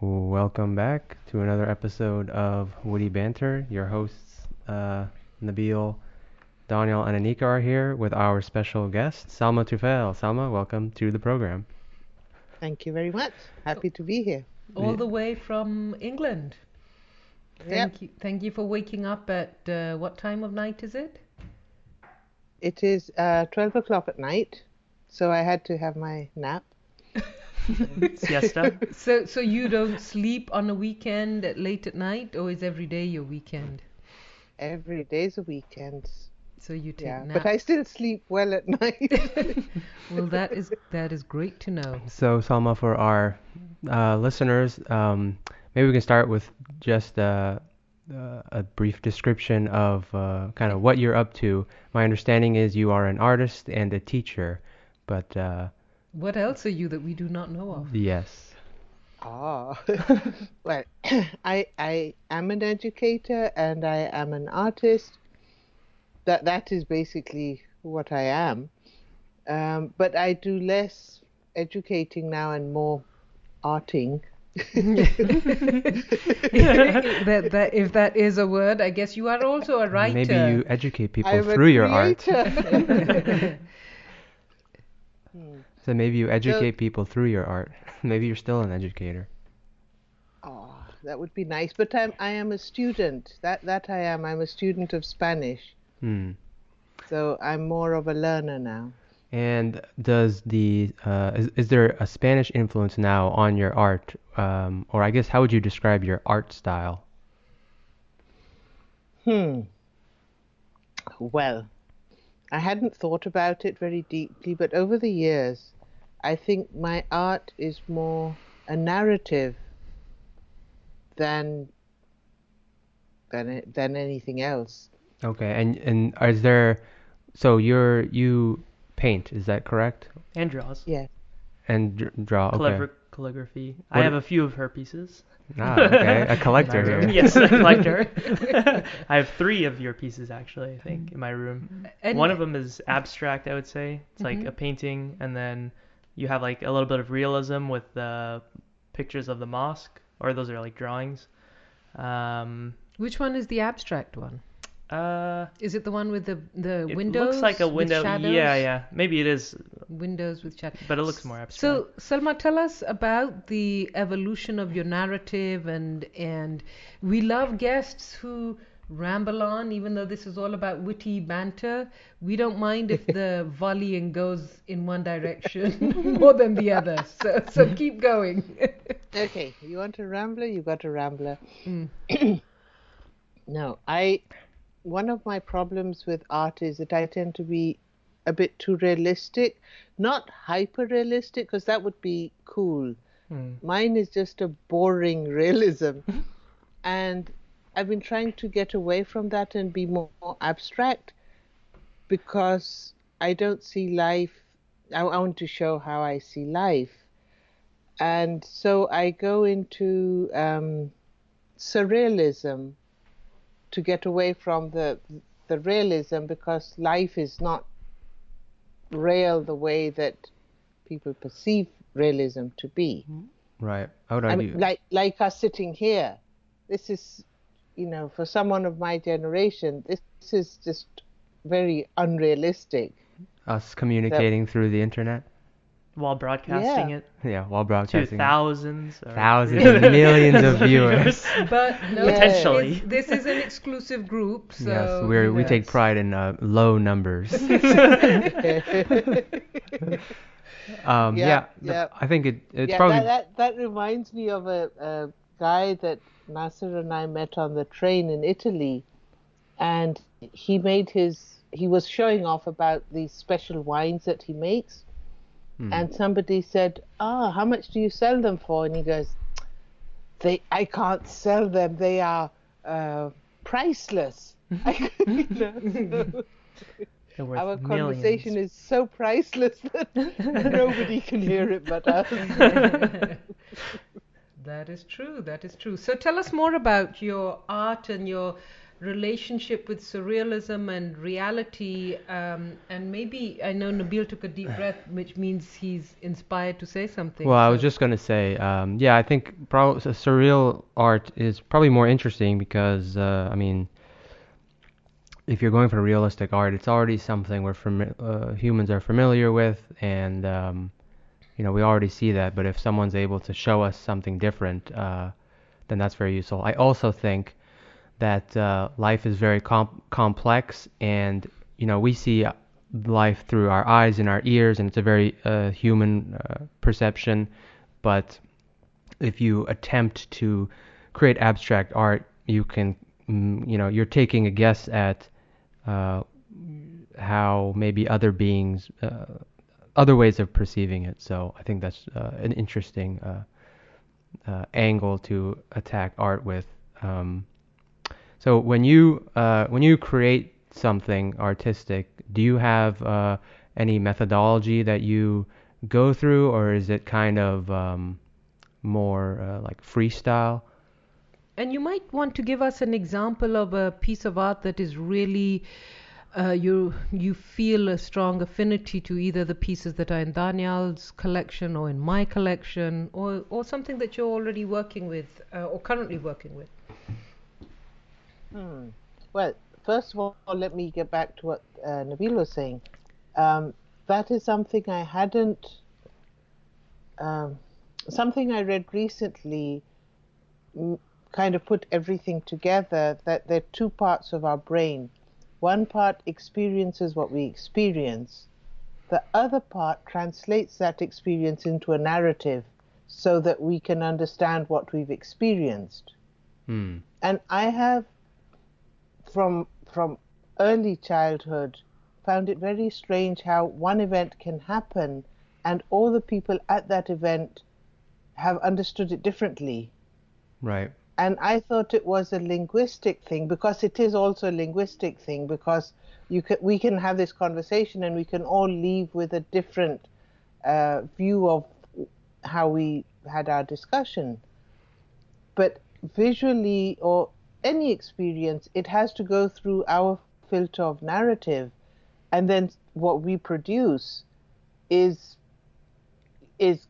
Welcome back to another episode of Witty Banter. Your hosts, uh, Nabil, Daniel, and Anika are here with our special guest, Salma Tufel. Salma, welcome to the program. Thank you very much. Happy to be here. all the way from England. Yep. Thank you, thank you for waking up at uh, what time of night is it? It is uh, 12 o'clock at night, so I had to have my nap. siesta. So, so you don't sleep on a weekend at late at night, or is every day your weekend? Every day's a weekend. So you take Yeah, naps. but I still sleep well at night. well, that is that is great to know. So, Salma, for our uh, listeners, um, maybe we can start with just uh, uh, a brief description of uh, kind of what you're up to. My understanding is you are an artist and a teacher, but uh, What else are you that we do not know of? yes. ah, well, I I am an educator and I am an artist. That that is basically what I am. Um, but I do less educating now and more arting. that, that if that is a word, I guess you are also a writer. Maybe you educate people I'm a through your art. creator. So maybe you educate people through your art. maybe you're still an educator. Oh, that would be nice. But I'm I am a student. That that I am. I'm a student of Spanish. Hmm. So I'm more of a learner now. And does the uh, is, is there a Spanish influence now on your art, um, or I guess how would you describe your art style? Hmm. Well, I hadn't thought about it very deeply, but over the years, I think my art is more a narrative than than than anything else. Okay, and and is there so you're you paint, is that correct? and draws. Yeah. And dr- draw. Okay. Calligra- calligraphy. What- I have a few of her pieces. Ah, okay, a collector here. Yes, a collector. I have three of your pieces actually. I think in my room. And- One of them is abstract. I would say it's like Mhm. a painting, and then you have like a little bit of realism with the pictures of the mosque, or those are like drawings. Um, Which one is the abstract one? uh, Is it the one with the the it windows? looks like a window. Yeah, yeah. Maybe it is, Windows with shadows. but it looks more abstract. So, Selma, tell us about the evolution of your narrative, and and we love guests who ramble on, even though this is all about witty banter. We don't mind if the volleying goes in one direction more than the other. So, so keep going. Okay, you want a rambler? You got a rambler. Mm. no, I. One of my problems with art is that I tend to be a bit too realistic, not hyper realistic, because that would be cool. Hmm. Mine is just a boring realism, and I've been trying to get away from that and be more, more abstract, because I don't see life. I, I want to show how I see life and so I go into um, surrealism to get away from the the realism because life is not real the way that people perceive realism to be. Right. I would I argue. mean, like like us sitting here, this is, you know, for someone of my generation, this is just very unrealistic. us communicating through the internet. while broadcasting Yeah. it Yeah, while broadcasting. to broadcasting. thousands, or Thousands, millions of viewers. But no, Potentially. this is an exclusive group, so yes, we're, we take pride in uh, low numbers. um, yeah, Yeah, the- yeah. I think it, it's yeah, probably that, that that reminds me of a, a guy that Nasser and I met on the train in Italy, and he made his he was showing off about these special wines that he makes, Hmm. and somebody said, "Ah, how much do you sell them for?" And he goes, "They I can't sell them. They are uh, priceless." I, you know, so our millions. conversation is so priceless that nobody can hear it but us. That is true. That is true. So tell us more about your art and your relationship with surrealism and reality. Um, and maybe I know Nabil took a deep breath, which means he's inspired to say something. Well, I was just gonna say, um, yeah, I think prob- surreal art is probably more interesting because, uh, I mean, if you're going for realistic art, it's already something where fami- uh, humans are familiar with, and um, you know we already see that. But if someone's able to show us something different, uh, then that's very useful. I also think that uh, life is very com- complex, and you know we see life through our eyes and our ears, and it's a very uh, human uh, perception. But if you attempt to create abstract art, you can, mm, you know, you're taking a guess at uh, how maybe other beings, uh, other ways of perceiving it. So I think that's uh, an interesting uh, uh, angle to attack art with. Um, so when you uh, when you create something artistic, do you have any methodology that you go through, or is it kind of um, more like freestyle? And you might want to give us an example of a piece of art that is really uh, you you feel a strong affinity to either the pieces that are in Daniel's collection or in my collection, or or something that you're already working with uh, or currently working with. Hmm. Well, first of all, let me get back to what uh, Nabil was saying. Um, that is something I hadn't. Um, something I read recently mm, kind of put everything together that there are two parts of our brain. One part experiences what we experience, the other part translates that experience into a narrative so that we can understand what we've experienced Hmm. and I have from from early childhood found it very strange how one event can happen and all the people at that event have understood it differently Right. And I thought it was a linguistic thing because it is also a linguistic thing because you can we can have this conversation and we can all leave with a different uh, view of how we had our discussion. But visually or any experience, it has to go through our filter of narrative, and then what we produce is is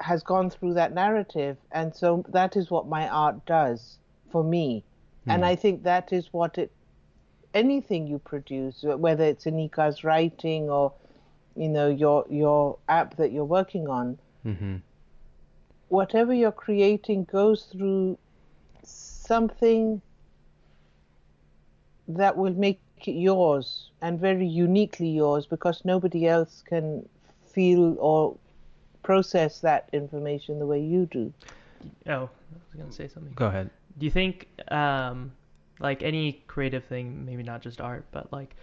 has gone through that narrative, and so that is what my art does for me, and I think that is what it anything you produce, whether it's Anika's writing or you know your your app that you're working on, Mm-hmm. whatever you're creating goes through something that will make it yours and very uniquely yours because nobody else can feel or process that information the way you do. Oh, I was gonna say something. Go ahead. Do you think, um, like any creative thing, maybe not just art, but like,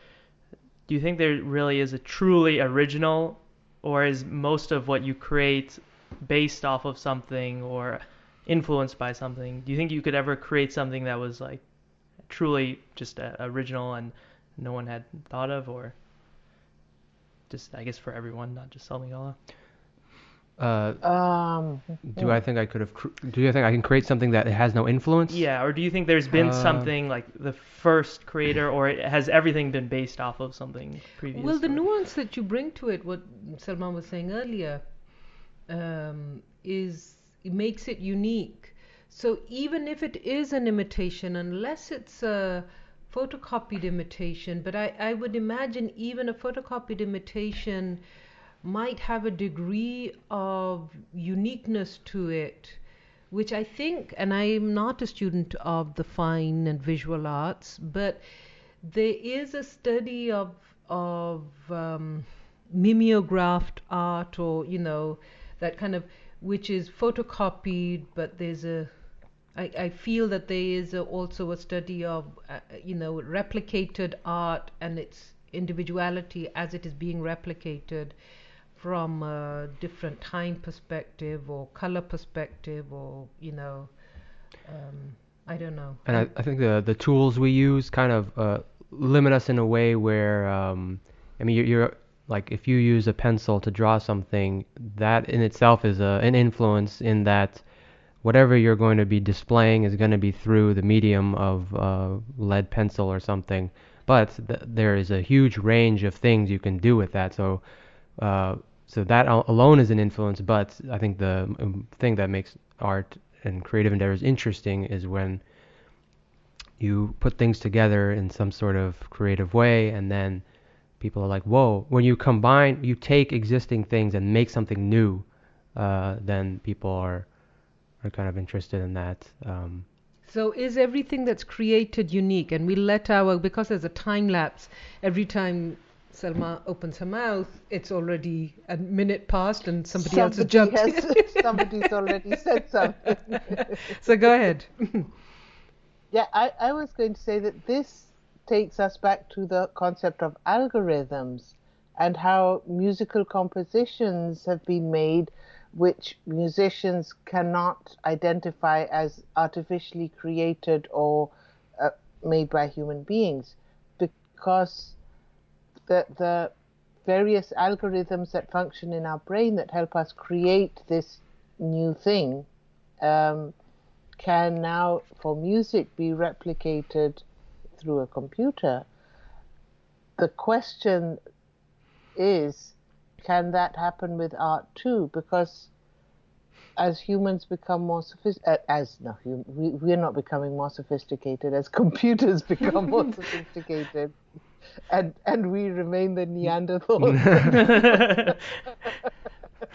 do you think there really is a truly original, or is most of what you create based off of something or influenced by something? Do you think you could ever create something that was like truly just uh, original and no one had thought of, or just I guess for everyone, not just Salmigala? Uh, Um, do I think I could have? Cr- do you think I can create something that has no influence? Yeah, or do you think there's been Uh, something like the first creator, or has everything been based off of something previous? Well, the nuance that you bring to it, what Salman was saying earlier, um, is it makes it unique. So even if it is an imitation, unless it's a photocopied imitation, but I, I would imagine even a photocopied imitation might have a degree of uniqueness to it, which I think, and I'm not a student of the fine and visual arts, but there is a study of of um, mimeographed art, or you know, that kind of which is photocopied, but there's a I, I feel that there is a, also a study of uh, you know replicated art and its individuality as it is being replicated from a different time perspective or color perspective or you know um, I don't know. And I, I think the the tools we use kind of uh, limit us in a way where um, I mean you're, you're like if you use a pencil to draw something, that in itself is a, an influence in that whatever you're going to be displaying is going to be through the medium of uh, lead pencil or something. But th- there is a huge range of things you can do with that. So, uh, so that alone is an influence. But I think the um, thing that makes art and creative endeavors interesting is when you put things together in some sort of creative way, and then people are like, "Whoa!" When you combine, you take existing things and make something new, uh, then people are are kind of interested in that. Um, So is everything that's created unique? And we let our because there's a time lapse. Every time Selma opens her mouth, it's already a minute past, and somebody, else has jumped. has- somebody's already said something. so go ahead. Yeah, I, I was going to say that this takes us back to the concept of algorithms and how musical compositions have been made which musicians cannot identify as artificially created or uh, made by human beings because the, the various algorithms that function in our brain that help us create this new thing um, can now, for music, be replicated through a computer. The question is, can that happen with art too? Because as humans become more sophisticated, as no, hum- we, we're not becoming more sophisticated, as computers become more sophisticated, and and we remain the Neanderthals.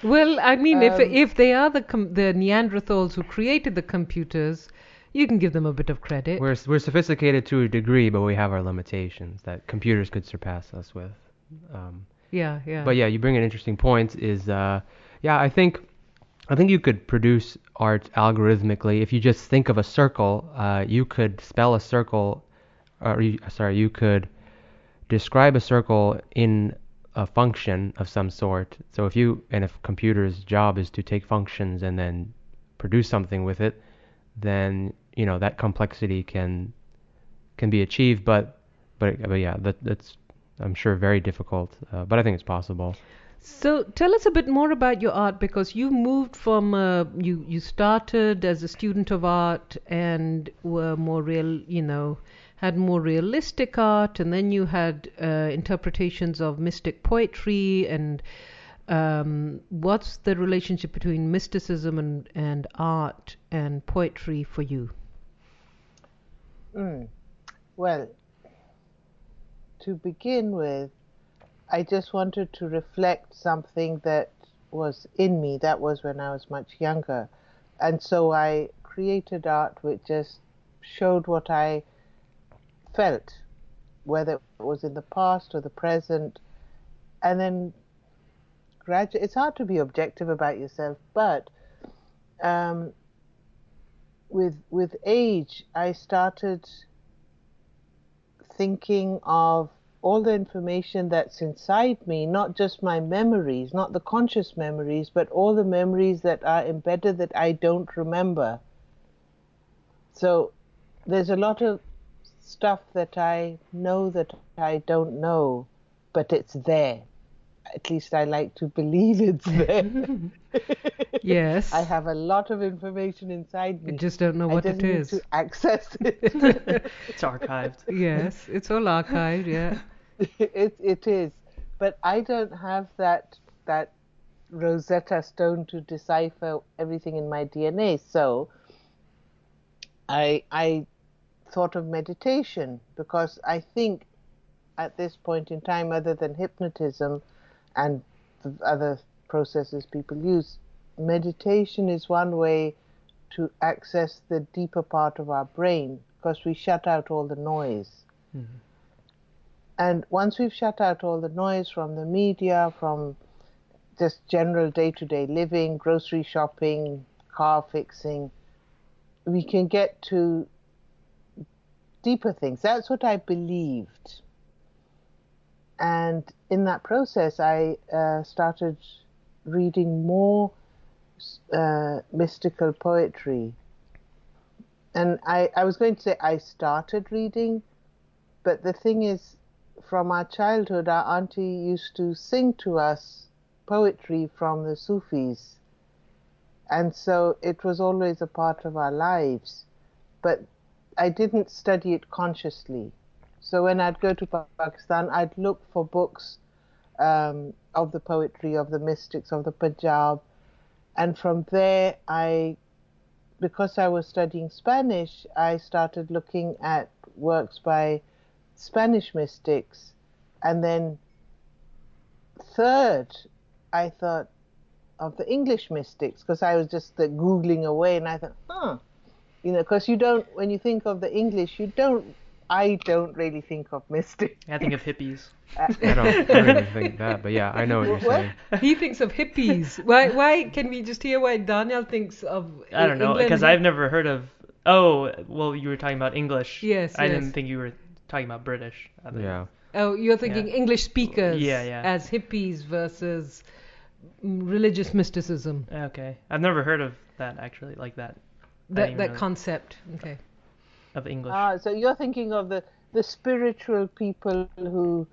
Well, I mean, if Um, if they are the com- the Neanderthals who created the computers, you can give them a bit of credit. we're we're sophisticated to a degree, but we have our limitations that computers could surpass us with. Um, yeah, yeah. But yeah, you bring an interesting point. Is uh, yeah, I think I think you could produce art algorithmically if you just think of a circle. Uh, you could spell a circle, or you, sorry, you could describe a circle in a function of some sort. So if you and if computer's job is to take functions and then produce something with it, then you know that complexity can can be achieved. But but but yeah, that that's I'm sure very difficult. Uh, but I think it's possible. So tell us a bit more about your art because you moved from uh, you you started as a student of art and were more real, you know, had more realistic art, and then you had uh, interpretations of mystic poetry and. Um, what's the relationship between mysticism and, and art and poetry for you? Mm. Well, to begin with, I just wanted to reflect something that was in me. That was when I was much younger. And so I created art which just showed what I felt, whether it was in the past or the present. And then gradually, it's hard to be objective about yourself, but um, with with age, I started thinking of all the information that's inside me, not just my memories, not the conscious memories, but all the memories that are embedded that I don't remember. So there's a lot of stuff that I know that I don't know, but it's there. At least I like to believe it's there. Yes. I have a lot of information inside me. I just don't know I what just it need is. to access it. it's archived. yes, it's all archived. Yeah. it it is, but I don't have that that Rosetta Stone to decipher everything in my DNA. So I I thought of meditation because I think at this point in time, other than hypnotism and the other processes people use, meditation is one way to access the deeper part of our brain because we shut out all the noise. Mm-hmm. And once we've shut out all the noise from the media, from just general day to day living, grocery shopping, car fixing, we can get to deeper things. That's what I believed. And in that process, I uh, started reading more uh, mystical poetry. And I, I was going to say I started reading, but the thing is, from our childhood, our auntie used to sing to us poetry from the Sufis. and so it was always a part of our lives. But I didn't study it consciously. So when I'd go to Pakistan, I'd look for books um, of the poetry of the mystics of the Punjab, and from there I, because I was studying Spanish, I started looking at works by Spanish mystics, and then third, I thought of the English mystics because I was just googling away, and I thought, huh, you know, because you don't when you think of the English, you don't. I don't really think of mystics. I think of hippies. Uh, I don't, I don't even think that, but yeah, I know what you're What? saying. he thinks of hippies. Why? Why? Can we just hear why Daniel thinks of? I don't know because I've never heard of. Oh, well, you were talking about English. Yes, I yes. didn't think you were talking about British. Yeah. Oh, you're thinking Yeah. English speakers Yeah, yeah. as hippies versus religious mysticism. Okay, I've never heard of that actually, like that That that concept. Okay. of English. Ah, so you're thinking of the the spiritual people who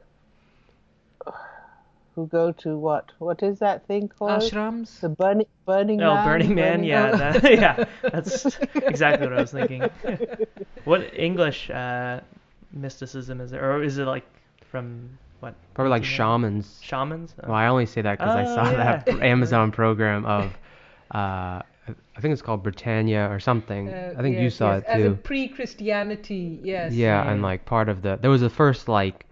who go to what? What is that thing called? Ashrams. The burning Burning oh, Man. Burning Man. Yeah, Oh. that, yeah, that's exactly what I was thinking. what English uh, mysticism is there, or is it like from what? Probably like Yeah. shamans. Shamans. Oh. Well, I only say that because I Oh, saw that. Amazon program of, uh, I think it's called Britannia or something. Uh, I think you saw yes. it As a pre-Christianity, yes. Yeah, and like part of the there was the first like,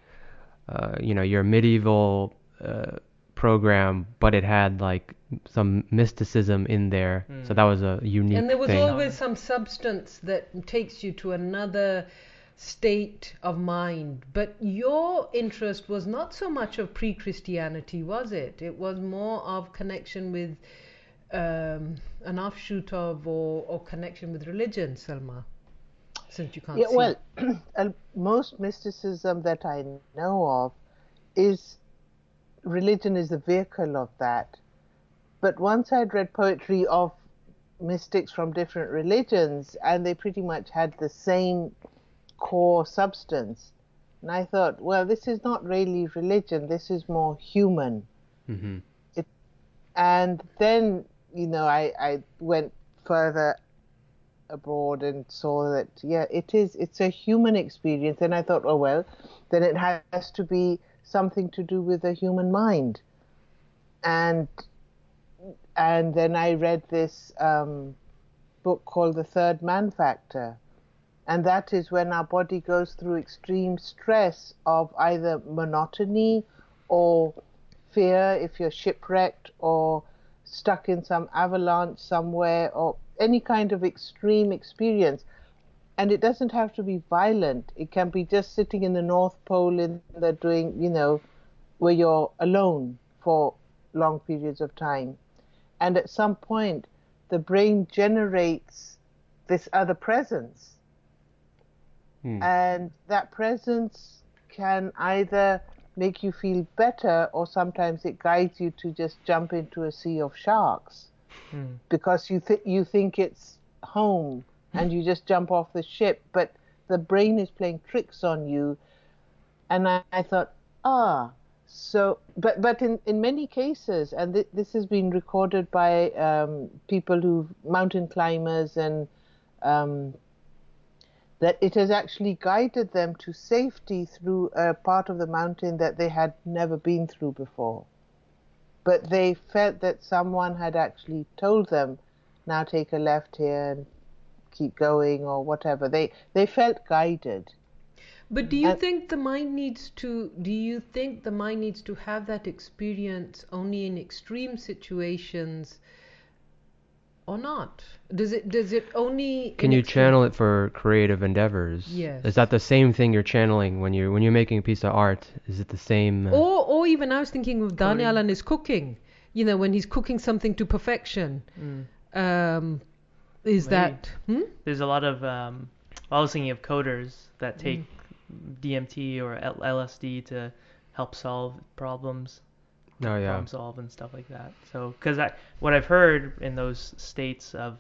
uh, you know, your medieval uh, program, but it had like some mysticism in there. So Mm. that was a unique And there was thing. always some substance that takes you to another state of mind. But your interest was not so much of pre Christianity, was it? It was more of connection with um, an offshoot of or, or connection with religion, Selma. Since you can't Yeah, see. well, most mysticism that I know of is religion is the vehicle of that. But once I'd read poetry of mystics from different religions, and they pretty much had the same core substance, and I thought, well, this is not really religion. This is more human. hmm and then you know I, I went further abroad and saw that yeah it is it's a human experience. And i thought oh well then it has to be something to do with the human mind. And and then i read this um, book called the third man factor. And that is when our body goes through extreme stress of either monotony or fear if you're shipwrecked or stuck in some avalanche somewhere or any kind of extreme experience. And it doesn't have to be violent. It can be just sitting in the North Pole in the doing, you know, where you're alone for long periods of time. And at some point, the brain generates this other presence. Hmm. And that presence can either make you feel better or sometimes it guides you to just jump into a sea of sharks. Hmm. because you th- you think it's home and you just jump off the ship but the brain is playing tricks on you. And I, I thought ah so but but in, in many cases and th- this has been recorded by um, people who mountain climbers and um, that it has actually guided them to safety through a part of the mountain that they had never been through before. But they felt that someone had actually told them, now take a left here and keep going or whatever. They they felt guided. But do you And- think the mind needs to do you think the mind needs to have that experience only in extreme situations or not? Does it does it only Can you channel it for creative endeavors? Yes. Is that the same thing you're channeling when you're when you're making a piece of art? Is it the same? uh, or or even I was thinking of Daniel Coding. and his cooking. You know, when he's cooking something to perfection. Mm. Um is Maybe. that hmm? There's a lot of. Um, I was thinking of coders that take DMT or L- LSD to help solve problems, oh yeah. problem solve and stuff like that. So, because what I've heard in those states of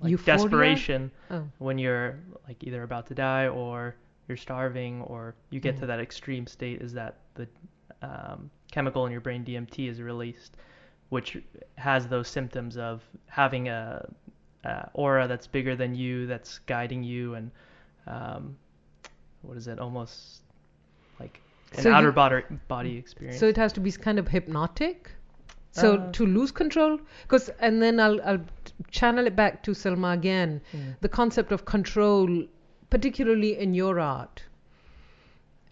like Euphoria? desperation, Oh. when you're like either about to die or you're starving or you get to Mm. that extreme state, is that the um, chemical in your brain DMT is released, which has those symptoms of having a, a aura that's bigger than you, that's guiding you, and um, what is it? Almost like an So you- outer body body experience. So it has to be kind of hypnotic. So Uh, to lose control, because and then I'll I'll channel it back to Selma again. Mm. The concept of control, particularly in your art,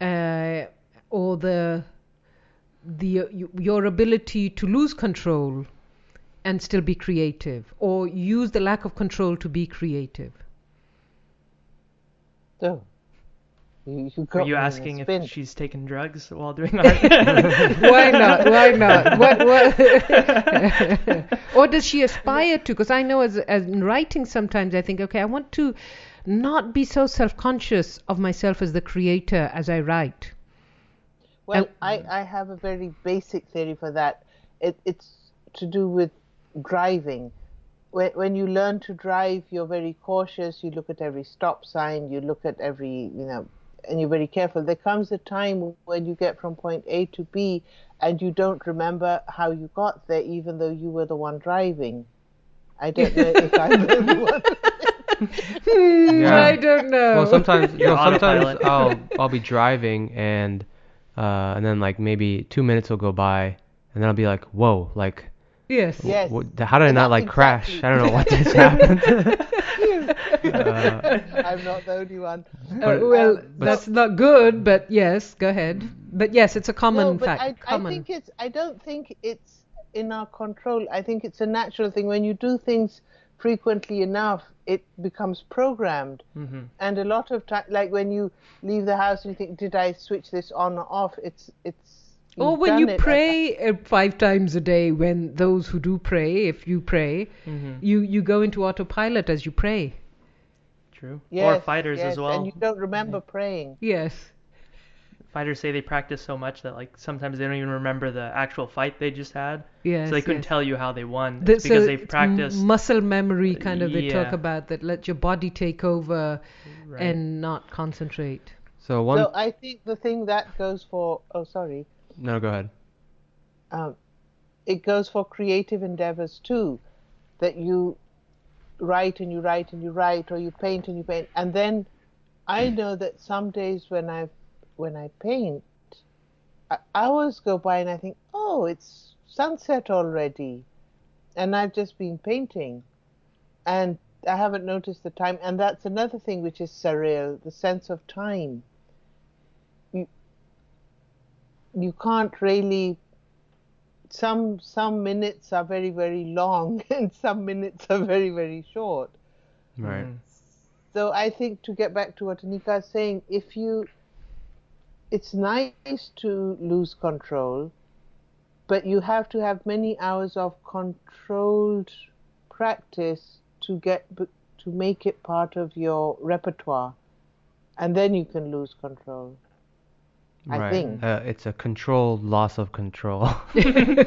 uh, or the the your ability to lose control and still be creative, or use the lack of control to be creative. So, you, you Are you asking spin. if she's taking drugs while doing art? Why not? Why not? What? What? or does she aspire to? Because I know as as in writing, sometimes I think, okay, I want to not be so self-conscious of myself as the creator as I write. Well, And- I, I have a very basic theory for that. It, it's to do with driving. When, when you learn to drive, you're very cautious. You look at every stop sign. You look at every, you know, and you're very careful. There comes a time when you get from point A to B and you don't remember how you got there, even though you were the one driving. I don't know if I'm the only one. Hmm, Yeah. I don't know. Well, sometimes You're no, sometimes. I'll I'll be driving and uh, and then like maybe two minutes will go by and then I'll be like, whoa, like yes. Yes. what, how did I not That's like crash? I don't know what just happened. uh, I'm not the only one. Uh, But- well, um, that's not good, but yes, go ahead. But yes, it's a common no, but fact. I, I think it's. I don't think it's in our control. I think it's a natural thing. When you do things frequently enough, it becomes programmed. hmm And a lot of time, like when you leave the house and you think, "Did I switch this on or off?" It's it's. or you've when you pray uh, five times a day, when those who do pray, if you pray, hmm you you go into autopilot as you pray. True. Yes, or fighters yes, as well. And you don't remember praying. Yes. Fighters say they practice so much that like sometimes they don't even remember the actual fight they just had, Yes. so they couldn't yes. tell you how they won. The- It's because so they've it's m- practiced. muscle memory kind of they talk about that let your body take over right. and not concentrate. so one So I think the thing that goes for. Oh, sorry. no, go ahead. um, it goes for creative endeavors too that you write and you write and you write or you paint and you paint. And then i mm. know that some days when i when i paint hours go by and i think oh it's sunset already. And i've just been painting. And i haven't noticed the time. And that's another thing which is surreal the sense of time. You you can't really some some minutes are very very long and some minutes are very very short Right. Mhm. so i think to get back to what anika is saying if you it's nice to lose control but you have to have many hours of controlled practice to get to make it part of your repertoire and then you can lose control I right. think. Uh, it's a controlled loss of control. um,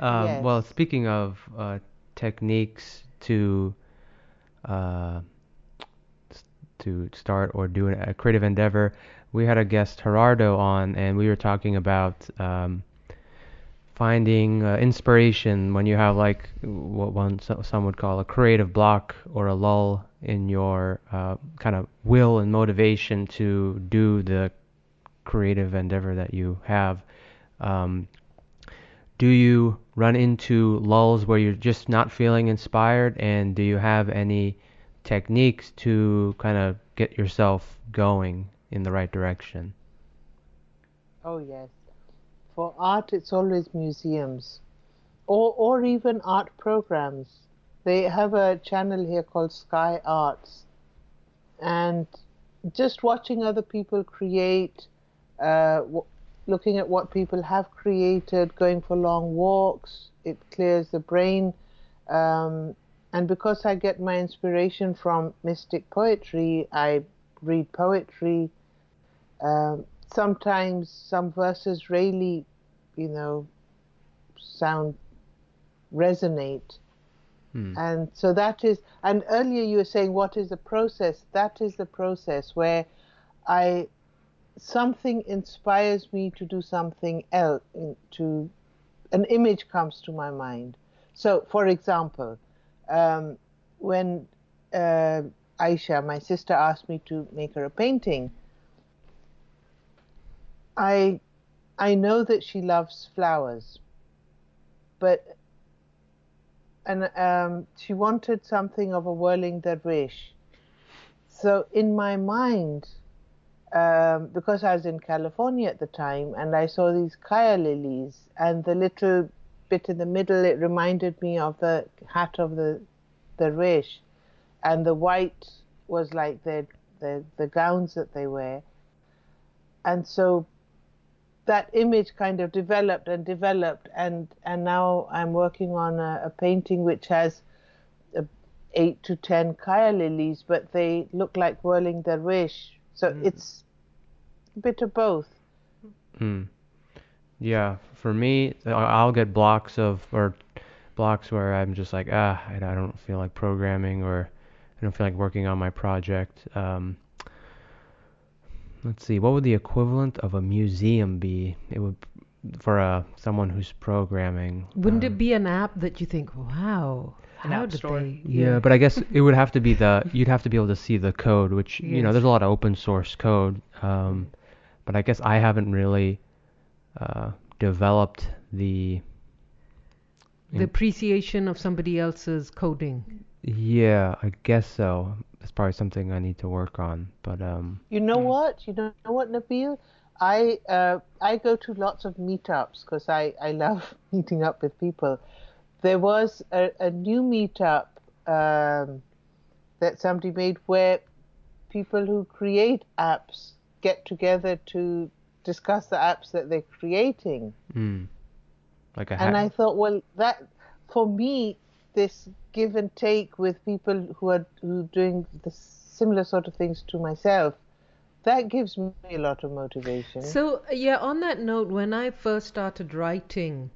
Yes. Well, speaking of uh, techniques to uh, to start or do a creative endeavor, we had a guest Gerardo on, and we were talking about um, finding uh, inspiration when you have like what one so- some would call a creative block or a lull in your uh, kind of will and motivation to do the creative endeavor that you have. Um, do you run into lulls where you're just not feeling inspired, and do you have any techniques to kind of get yourself going in the right direction? Oh yes. For art, it's always museums, or or even art programs. They have a channel here called Sky Arts, and just watching other people create, uh, w- looking at what people have created, going for long walks, it clears the brain. Um, and because I get my inspiration from mystic poetry, I read poetry. Um, sometimes some verses really, you know, sound resonate. Hmm. And so that is, and earlier you were saying, what is the process? That is the process where I something inspires me to do something else. To an image comes to my mind. So, for example, um, when uh, Aisha, my sister, asked me to make her a painting, I I know that she loves flowers, but and um, she wanted something of a whirling dervish. So in my mind, um, because I was in California at the time, and I saw these calla lilies, and the little bit in the middle, it reminded me of the hat of the the dervish, and the white was like the the, the gowns that they wear, and so that image kind of developed and developed, and and now I'm working on a, a painting which has a, eight to ten calla lilies, but they look like whirling dervish. So mm. it's a bit of both. Mm. Yeah, for me, I'll get blocks of or blocks where I'm just like, ah, I don't feel like programming or I don't feel like working on my project. Um, let's see, what would the equivalent of a museum be? It would for a someone who's programming. Wouldn't um, it be an app that you think, wow? An how app store. They, yeah. yeah. but I guess it would have to be the you'd have to be able to see the code, which yes. you know there's a lot of open source code. Um, but I guess I haven't really uh, developed the the appreciation of somebody else's coding. Yeah, I guess so. That's probably something I need to work on. But um. You know what? You know what, Nabil? I uh, I go to lots of meetups because I I love meeting up with people. There was a, a new meetup um, that somebody made where people who create apps get together to discuss the apps that they're creating. Mm. Like a and I thought, well, that for me, this give and take with people who are who doing the similar sort of things to myself that gives me a lot of motivation so yeah on that note when i first started writing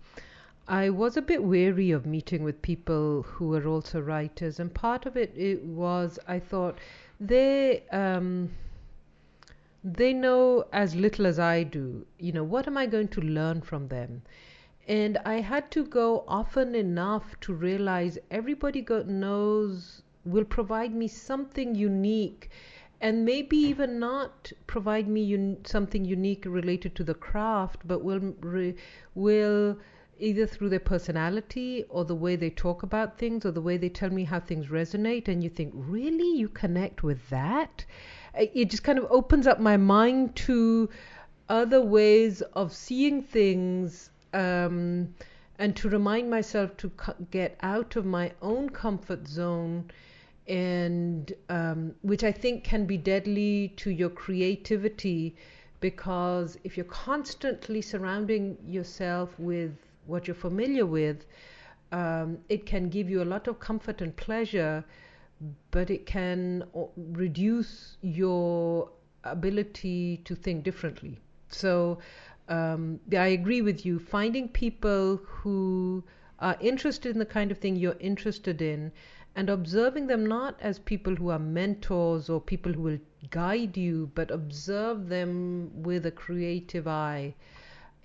I was a bit weary of meeting with people who were also writers, and part of it, it was I thought they um, they know as little as I do. You know, what am I going to learn from them? And I had to go often enough to realize everybody knows will provide me something unique and maybe even not provide me un- something unique related to the craft but will re- will either through their personality or the way they talk about things or the way they tell me how things resonate. And you think really? You connect with that? It just kind of opens up my mind to other ways of seeing things um, and to remind myself to get out of my own comfort zone and um, which I think can be deadly to your creativity because if you're constantly surrounding yourself with what you're familiar with, um, it can give you a lot of comfort and pleasure, but it can reduce your ability to think differently. So um, I agree with you. Finding people who are interested in the kind of thing you're interested in and observing them not as people who are mentors or people who will guide you, but observe them with a creative eye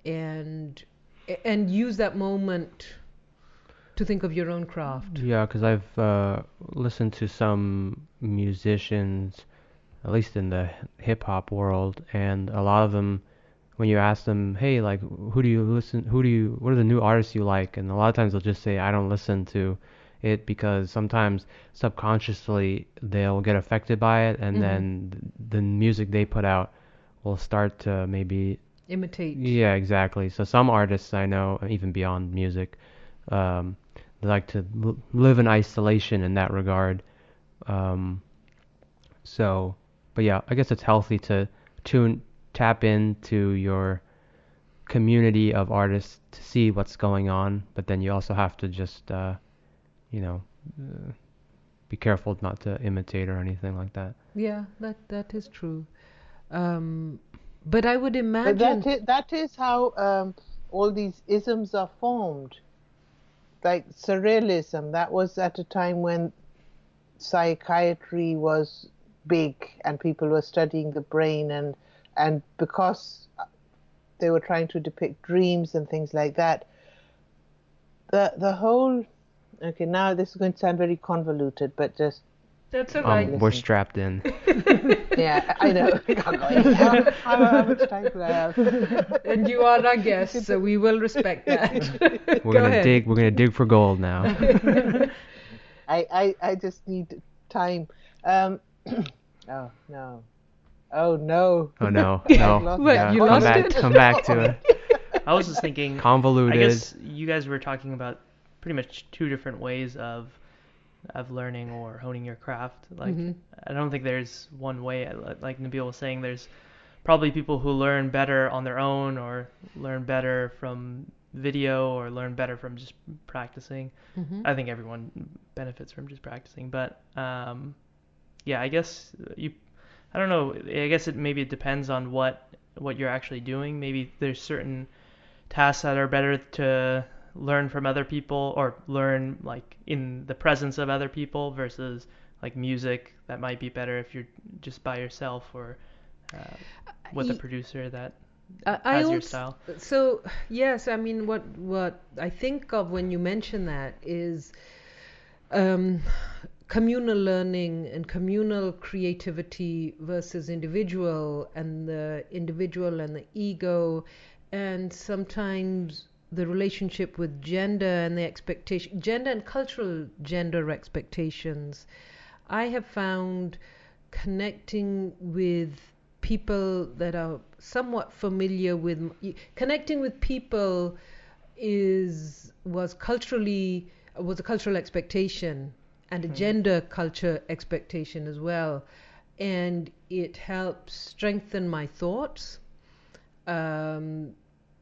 and and use that moment to think of your own craft. Yeah, because I've uh, listened to some musicians, at least in the hip hop world, and a lot of them when you ask them, hey, like, who do you listen? Who do you? What are the new artists you like? And a lot of times they'll just say, I don't listen to it because sometimes subconsciously they'll get affected by it, and mm-hmm. then the music they put out will start to maybe imitate. Yeah, exactly. So some artists I know, even beyond music, um, they like to l- live in isolation in that regard. Um, so, but yeah, I guess it's healthy to tune tap into your community of artists to see what's going on, but then you also have to just, uh, you know, uh, be careful not to imitate or anything like that. Yeah, that that is true. Um, but I would imagine that is, that is how um, all these isms are formed. Like surrealism, that was at a time when psychiatry was big and people were studying the brain and and because they were trying to depict dreams and things like that, the the whole okay now this is going to sound very convoluted, but just That's all right. Um, we're strapped in. yeah, I know. how, how, how much time do I have? and you are our guest, so we will respect that. We're Go gonna ahead. dig. We're gonna dig for gold now. I, I, I just need time. Um, oh no. Oh no. Oh no, no. lost What, yeah, you come lost back. it? Come back to it. I was just thinking. Convoluted. I Convoluted. guess you guys were talking about pretty much two different ways of of learning or honing your craft. Like Mhm. I don't think there's one way. Like Nabil was saying, there's probably people who learn better on their own or learn better from video or learn better from just practicing. Mhm. I think everyone benefits from just practicing, but um, yeah, I guess you. I don't know. I guess it maybe it depends on what what you're actually doing. Maybe there's certain tasks that are better to learn from other people or learn like in the presence of other people versus like music that might be better if you're just by yourself or uh, with a producer that I, I has your also, style. So yes, I mean what what I think of when you mention that is um, communal learning and communal creativity versus individual, and the individual and the ego, and sometimes the relationship with gender and the expectation, gender and cultural gender expectations. I have found connecting with people that are somewhat familiar with connecting with people is was culturally was a cultural expectation and a gender culture expectation as well. And it helps strengthen my thoughts um,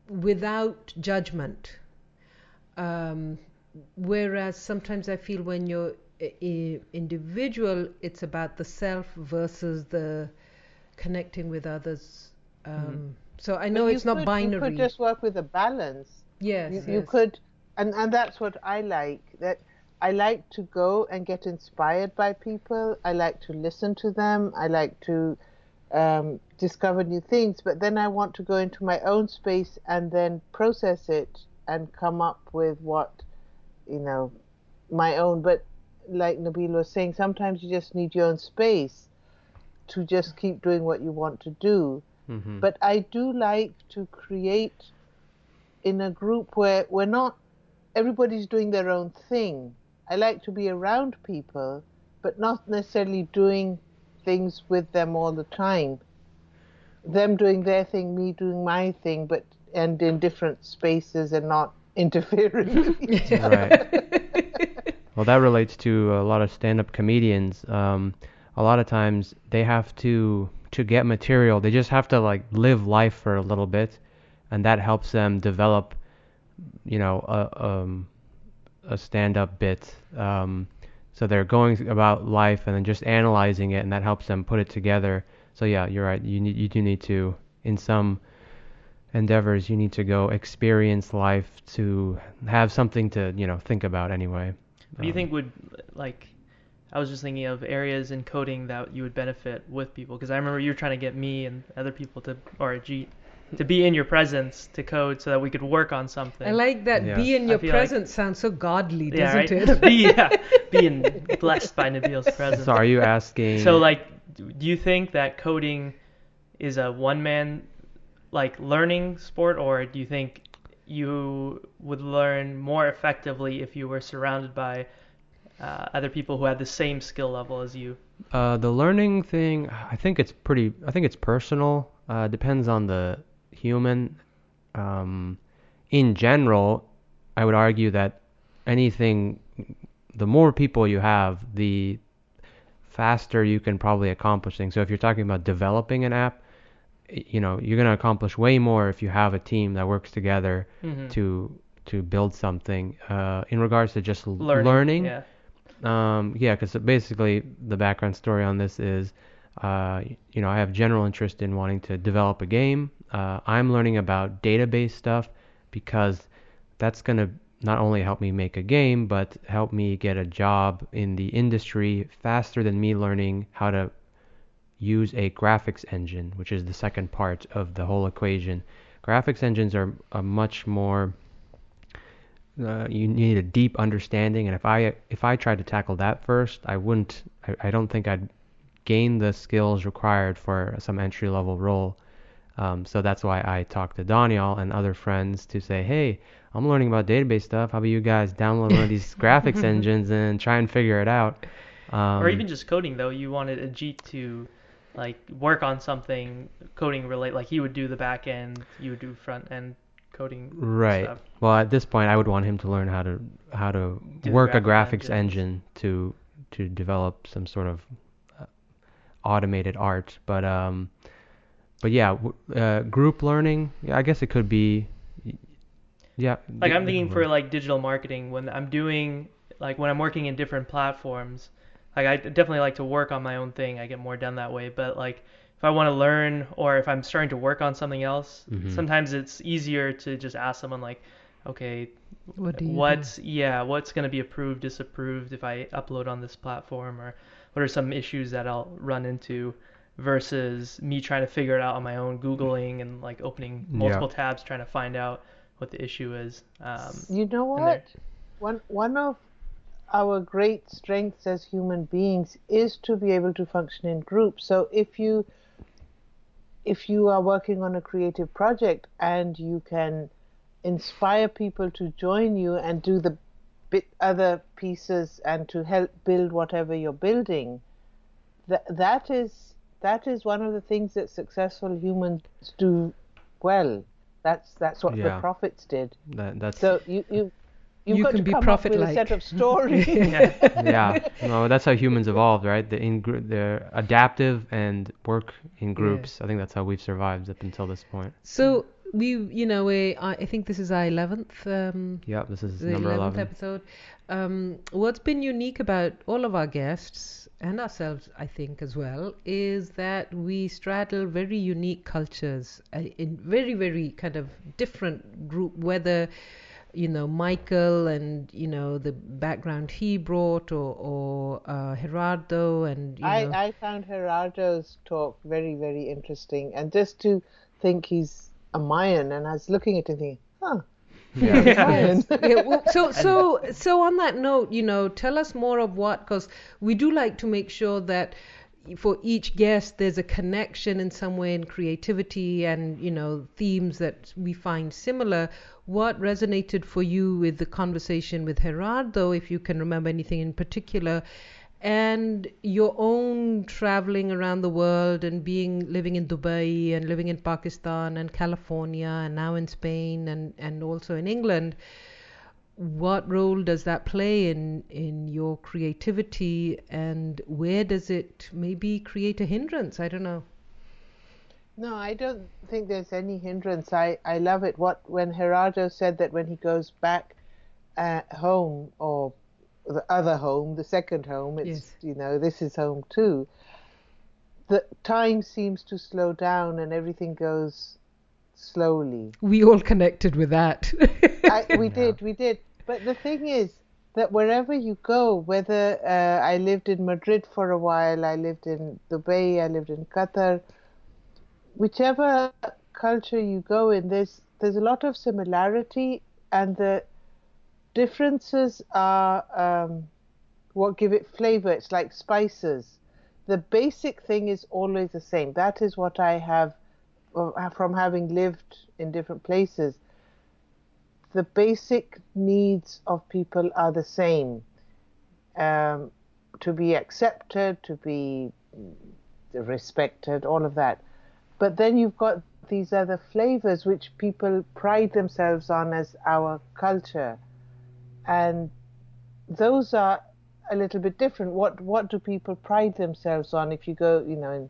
without judgment. Um, whereas sometimes i feel when you're i- individual it's about the self versus the connecting with others. Um, so i know But it's not could- binary You could just work with a balance. yes, you, you could and and that's what i like that i like to go and get inspired by people. I like to listen to them. I like to um, discover new things. But then i want to go into my own space and then process it and come up with what you know my own. But like nabil was saying sometimes you just need your own space to just keep doing what you want to do. Hmm but I do like to create in a group where we're not everybody's doing their own thing. I like to be around people, but not necessarily doing things with them all the time. Them doing their thing, me doing my thing, but and in different spaces and not interfering with each other. Right. Well, that relates to a lot of stand-up comedians. Um, a lot of times they have to to get material. They just have to like live life for a little bit, and that helps them develop, you know, a um, a stand-up bit. Um, so they're going about life and then just analyzing it, and that helps them put it together. So yeah, you're right. You need you do need to in some endeavors you need to go experience life to have something to you know think about anyway. What do you Um, think would like? I was just thinking of areas in coding that you would benefit with people because I remember you were trying to get me and other people to or Jeet to be in your presence to code so that we could work on something. I like that. Yeah. Be in your feel like- presence sounds so godly, doesn't right. it? be yeah, being blessed by Nabil's presence. So are you asking? So like, do you think that coding is a one man like learning sport, or do you think you would learn more effectively if you were surrounded by uh, other people who had the same skill level as you? Uh, the learning thing, I think it's pretty. I think it's personal. Uh, depends on the human. Um, in general, I would argue that anything, the more people you have, the faster you can probably accomplish things. So if you're talking about developing an app, you know, you're gonna accomplish way more if you have a team that works together Mhm. to to build something. Uh, in regards to just learning. learning Yeah. um, yeah, because basically the background story on this is, uh, you know, I have general interest in wanting to develop a game. Uh, I'm learning about database stuff because that's going to not only help me make a game, but help me get a job in the industry faster than me learning how to use a graphics engine, which is the second part of the whole equation. Graphics engines are, are much more uh, you need a deep understanding and if i if i tried to tackle that first i wouldn't i, I don't think i'd gain the skills required for some entry level role um, so that's why i talked to daniel and other friends to say hey i'm learning about database stuff. How about you guys download one of these graphics engines and try and figure it out? Um, or even just coding though. You wanted Ajit to like work on something coding relate like he would do the back end you would do front end coding right. stuff. well at this point i would want him to learn how to how to Do work a graphics engines. engine to to develop some sort of uh, automated art. But um but yeah uh, group learning yeah, i guess it could be yeah like i'm thinking for like digital marketing. When i'm doing like when i'm working in different platforms like i definitely like to work on my own thing. I get more done that way. But like if i want to learn or if i'm starting to work on something else Mhm. sometimes it's easier to just ask someone like okay What do you do? what's yeah what's going to be approved disapproved if i upload on this platform or what are some issues that i'll run into versus me trying to figure it out on my own googling and like opening Yeah. multiple tabs trying to find out what the issue is um, You know what? One one of our great strengths as human beings is to be able to function in groups. So if you if you are working on a creative project and you can inspire people to join you and do the bit other pieces and to help build whatever you're building, that that is that is one of the things that successful humans do well. That's that's what Yeah. the prophets did. that, that's So you you you've You got can to be come up with a set of stories. yeah yeah no that's how humans evolved right the in gr- they're adaptive and work in groups i think that's how we've survived up until this point So we, you know, we, I, I think this is our eleventh, um, yep this is the number 11th 11 episode. Um, what's been unique about all of our guests and ourselves, I think, as well, is that we straddle very unique cultures uh, in very, very kind of different group, whether you know Michael and you know the background he brought, or or uh, Gerardo and you know. I, I found Gerardo's talk very, very interesting. And just to think he's a Mayan, and I was looking at him thinking, huh, yeah Mayan. yeah, well, so so so on that note, you know, tell us more of what because we do like to make sure that for each guest there's a connection in some way in creativity and you know themes that we find similar. What resonated for you with the conversation with Gerardo, if you can remember anything in particular? And your own traveling around the world and being living in Dubai and living in Pakistan and California and now in Spain and, and also in England what role does that play in in your creativity and where does it maybe create a hindrance i don't know No, I don't think there's any hindrance. I, I love it. What when Gerardo said that when he goes back uh, home or the other home, the second home, it's Yes. you know this is home too. The time seems to slow down and everything goes slowly. we all connected with that I, we did, we did. But the thing is that wherever you go, whether uh, I lived in Madrid for a while, I lived in Dubai, I lived in Qatar, whichever culture you go in, there's there's a lot of similarity, and the differences are um, what give it flavor. It's like spices. The basic thing is always the same. That is what I have uh, from having lived in different places the basic needs of people are the same um, to be accepted, to be respected, all of that. But then you've got these other flavors which people pride themselves on as our culture. And those are a little bit different. What what do people pride themselves on if you go, you know,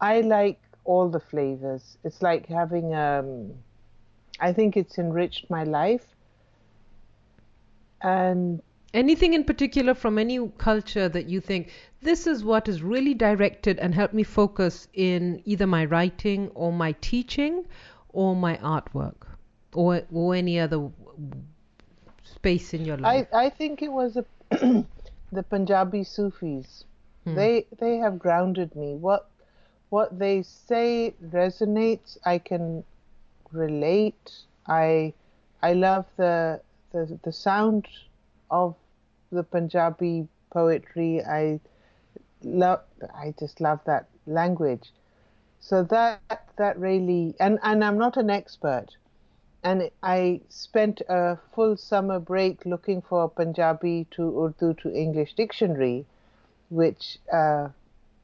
I like all the flavors. It's like having um I think it's enriched my life. And anything in particular from any culture that you think this is what is really directed and helped me focus in either my writing or my teaching or my artwork or or any other space in your life I, I think it was a, the Punjabi Sufis. Hmm. They they have grounded me. What what they say resonates. I can relate. I I love the the the sound of the Punjabi poetry. I love. I just love that language. So that that really and and I'm not an expert. And I spent a full summer break looking for a Punjabi to Urdu to English dictionary, which a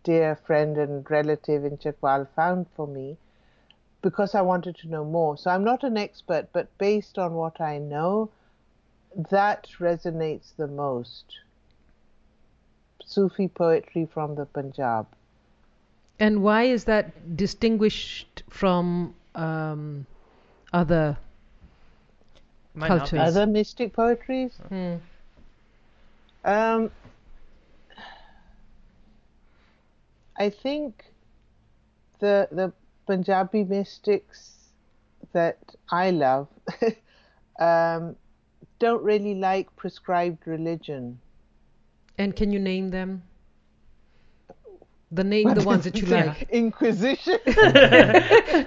dear friend and relative in Chakwal found for me because I wanted to know more. So I'm not an expert, but based on what I know, that resonates the most. Sufi poetry from the Punjab. And why is that distinguished from um, other? Might not be Cultures. Other mystic poetries? Hmm. Um, I think the the Punjabi mystics that I love um, don't really like prescribed religion. And can you name them? The name the ones that you like. Inquisition.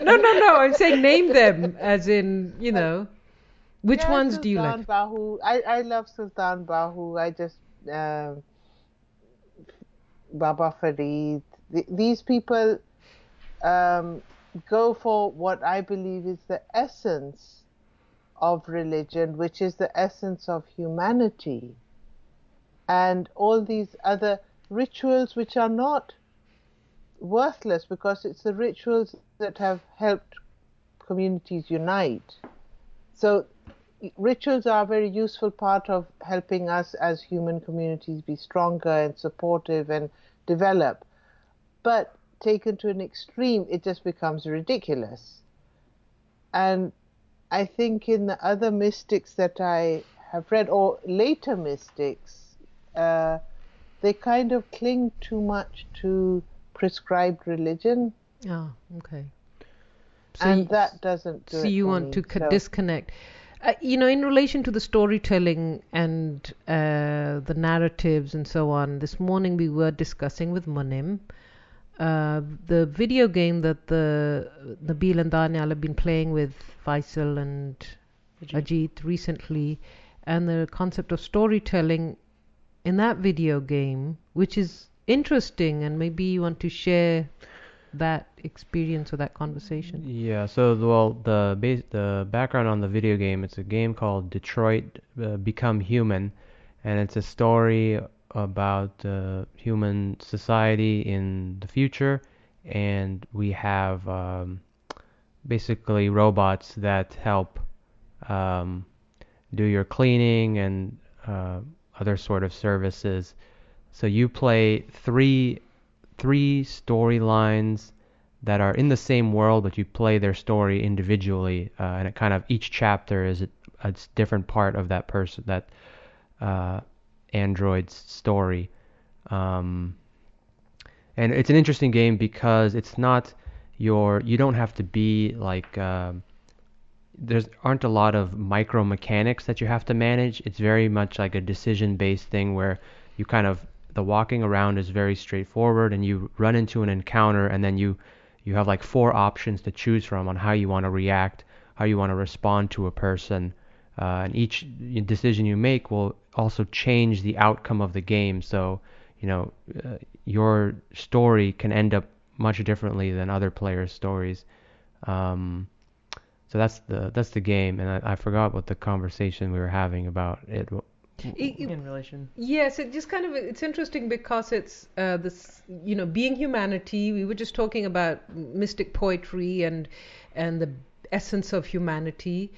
No, no, no. I'm saying name them, as in you know, which Yeah, ones do you like? Bahu. I, I love Sultan Bahu. I just um, Baba Farid. Th- these people um, go for what I believe is the essence of religion, which is the essence of humanity, and all these other rituals which are not worthless because it's the rituals that have helped communities unite. So rituals are a very useful part of helping us as human communities be stronger and supportive and develop. But taken to an extreme, it just becomes ridiculous. And I think in the other mystics that I have read, or later mystics, uh, they kind of cling too much to prescribed religion, Oh, okay. So and you- that doesn't do so you want me. to So- disconnect uh, you know in relation to the storytelling and uh, the narratives and so on this morning we were discussing with Monim uh, the video game that the Nabil and Daniel have been playing with Faisal and Ajit. Ajit recently and the concept of storytelling in that video game which is interesting and maybe you want to share that experience or that conversation Yeah, so the- well, the base, the background on the video game, it's a game called Detroit uh, Become Human, and it's a story about uh, human society in the future, and we have um, basically robots that help um, do your cleaning and uh, other sort of services. So you play three three storylines that are in the same world, but you play their story individually, uh, and it kind of each chapter is a, a different part of that person, that uh, android's story. Um, and it's an interesting game because it's not your, you don't have to be like, um there's aren't a lot of micro mechanics that you have to manage. It's very much like a decision based thing where you kind of the walking around is very straightforward and you run into an encounter and then you you have like four options to choose from on how you want to react, how you want to respond to a person, uh, and each decision you make will also change the outcome of the game. So you know uh, your story can end up much differently than other players' stories. Um, so that's the that's the game, and I, I forgot what the conversation we were having about it. It- it- in relation. Yes, it just kind of it's interesting because it's uh, this you know being humanity. We were just talking about mystic poetry and and the essence of humanity,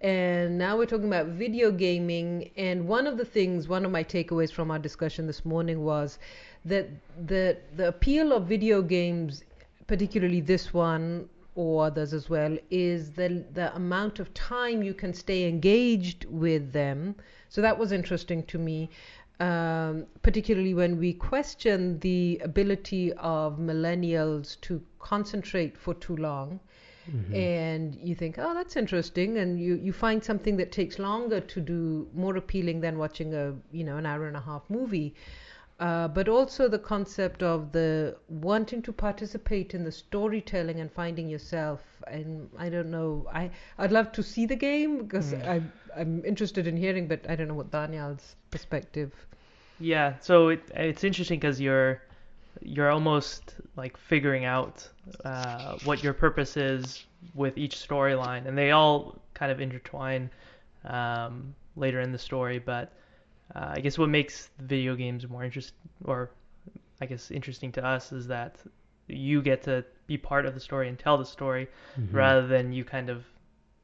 and now we're talking about video gaming. And one of the things, one of my takeaways from our discussion this morning was that the the appeal of video games, particularly this one or others as well, is the the amount of time you can stay engaged with them. So that was interesting to me, um, particularly when we question the ability of millennials to concentrate for too long. And you think, oh, that's interesting, and you, you find something that takes longer to do, more appealing than watching a you know an hour and a half movie. Uh, but also the concept of the wanting to participate in the storytelling and finding yourself. And I don't know, I I'd love to see the game because Mm. I'm I'm interested in hearing, but I don't know what Daniel's perspective. Yeah, so it, it's interesting because you're you're almost like figuring out uh, what your purpose is with each storyline, and they all kind of intertwine um, later in the story. But uh, I guess what makes video games more interest, or I guess interesting to us, is that you get to be part of the story and tell the story Mhm. rather than you kind of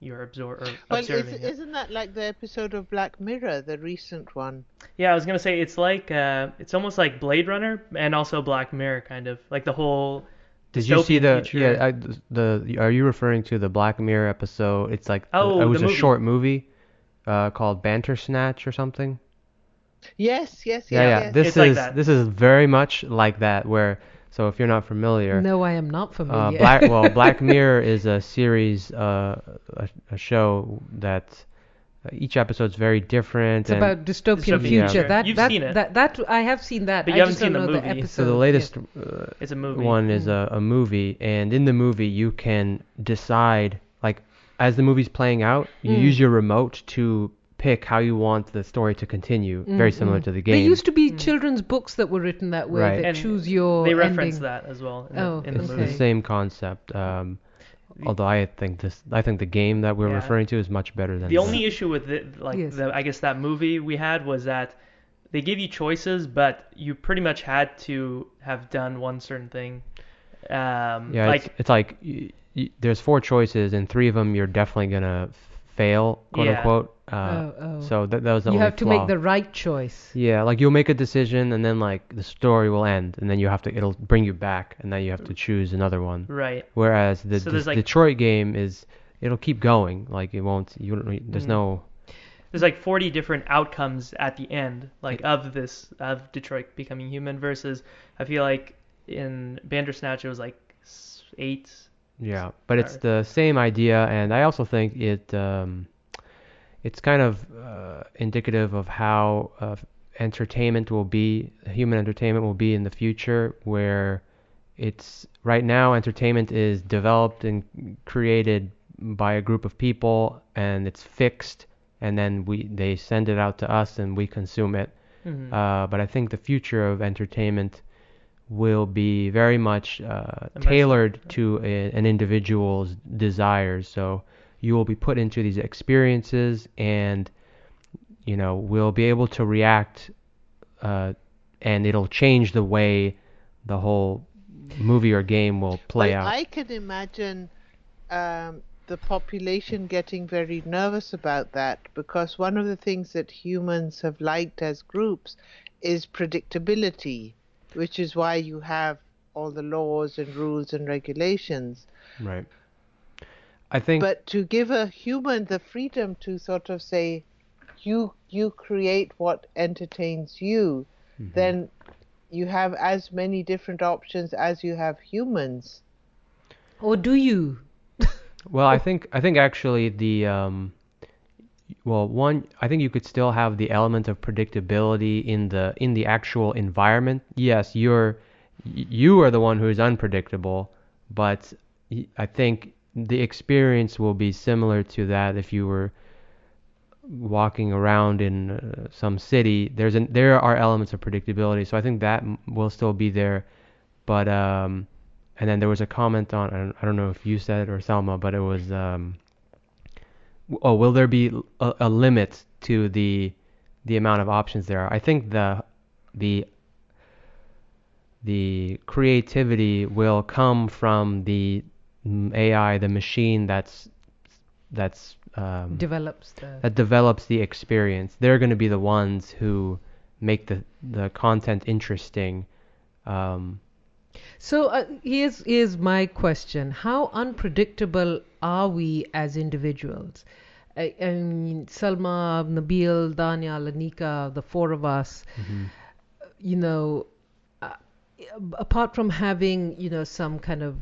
you're absor- or Well, is, observing. it. isn't that like the episode of Black Mirror, the recent one? Yeah, I was gonna say it's like uh, it's almost like Blade Runner and also Black Mirror, kind of like the whole. Did you see the future. yeah I, the are you referring to the Black Mirror episode? It's like Oh, it was a movie. short movie uh, called Bandersnatch or something. Yes, yes, Yeah, yes. yeah. yes. This It's is that. this is very much like that. Where so if you're not familiar, No, I am not uh, familiar. Black well Black Mirror is a series, uh, a, a show that uh, each episode's very different. it's and about dystopian Dystopian future. future. That You've that, seen it. that that I have seen that. But I you haven't just don't seen the know the episode. so the yeah. latest uh, It's a movie. one is a, a movie, and in the movie you can decide like as the movie's playing out, you Mm. use your remote to pick how you want the story to continue. Very Mm, similar to the game. There used to be Mm. children's books that were written that way Right. that And choose your They reference ending. that as well in Oh, the, in the It's okay. the same concept. Um, although I think this, I think the game that we're Yeah. referring to is much better than The that. only issue with it, like Yes. the, I guess that movie we had was that they give you choices, but you pretty much had to have done one certain thing. Um, Yeah, like it's, it's like y- y- there's four choices, and three of them you're definitely gonna fail, quote Yeah. unquote. Uh, oh, oh. So that, that was the you only have to flaw. make the right choice. Yeah, like you'll make a decision, and then like the story will end, and then you have to, it'll bring you back, and then you have to choose another one. right. Whereas the So the like- Detroit game is, it'll keep going. Like it won't. You don't. There's Mm. no. There's like 40 different outcomes at the end, like of this of Detroit becoming human. Versus, I feel like in Bandersnatch it was like eight. Yeah, but it's the same idea, and I also think it um, it's kind of uh, indicative of how uh, entertainment will be, human entertainment will be in the future, where it's right now entertainment is developed and created by a group of people, and it's fixed, and then we they send it out to us, and we consume it. Mhm. Uh, but I think the future of entertainment will be very much uh, tailored to a, an individual's desires. So you will be put into these experiences, and you know we will be able to react, uh, and it'll change the way the whole movie or game will play well, out. I can imagine um, the population getting very nervous about that because one of the things that humans have liked as groups is predictability, which is why you have all the laws and rules and regulations. Right. I think. But to give a human the freedom to sort of say, you you create what entertains you, Mhm. then you have as many different options as you have humans. Or do you? Well, I think I think actually the um, well, one I think you could still have the element of predictability in the in the actual environment. Yes, you're you are the one who is unpredictable, but I think the experience will be similar to that if you were walking around in uh, some city. There's an there are elements of predictability, so I think that will still be there, but um. And then there was a comment on, I don't, I don't know if you said it or Selma, but it was, um, oh, will there be a, a limit to the the amount of options there are? I think the the the creativity will come from the AI, the machine that's that's um, Develops the. that develops the experience. They're going to be the ones who make the the content interesting. Um, So uh, here's here's my question: How unpredictable are we as individuals? I, I mean, Salma, Nabil, Daniel, Anika, the four of us. You know, uh, apart from having you know some kind of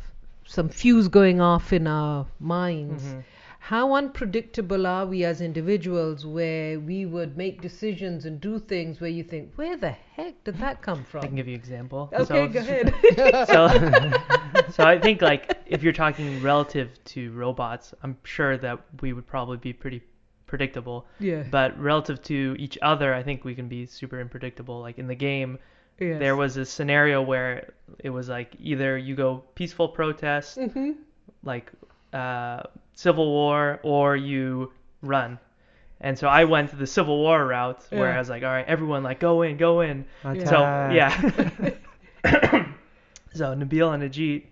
some fuse going off in our minds, Mhm. how unpredictable are we as individuals where we would make decisions and do things where you think, where the heck did that come from? I can give you an example. Okay, so, go ahead. so, so I think like if you're talking relative to robots, I'm sure that we would probably be pretty predictable. yeah. But relative to each other, I think we can be super unpredictable. Like in the game, yes. there was a scenario where it was like either you go peaceful protest, hmm like uh, civil war, or you run. And so I went the civil war route, where Yeah. I was like, all right, everyone, like go in, go in. Attack. So yeah. so Nabil and Ajit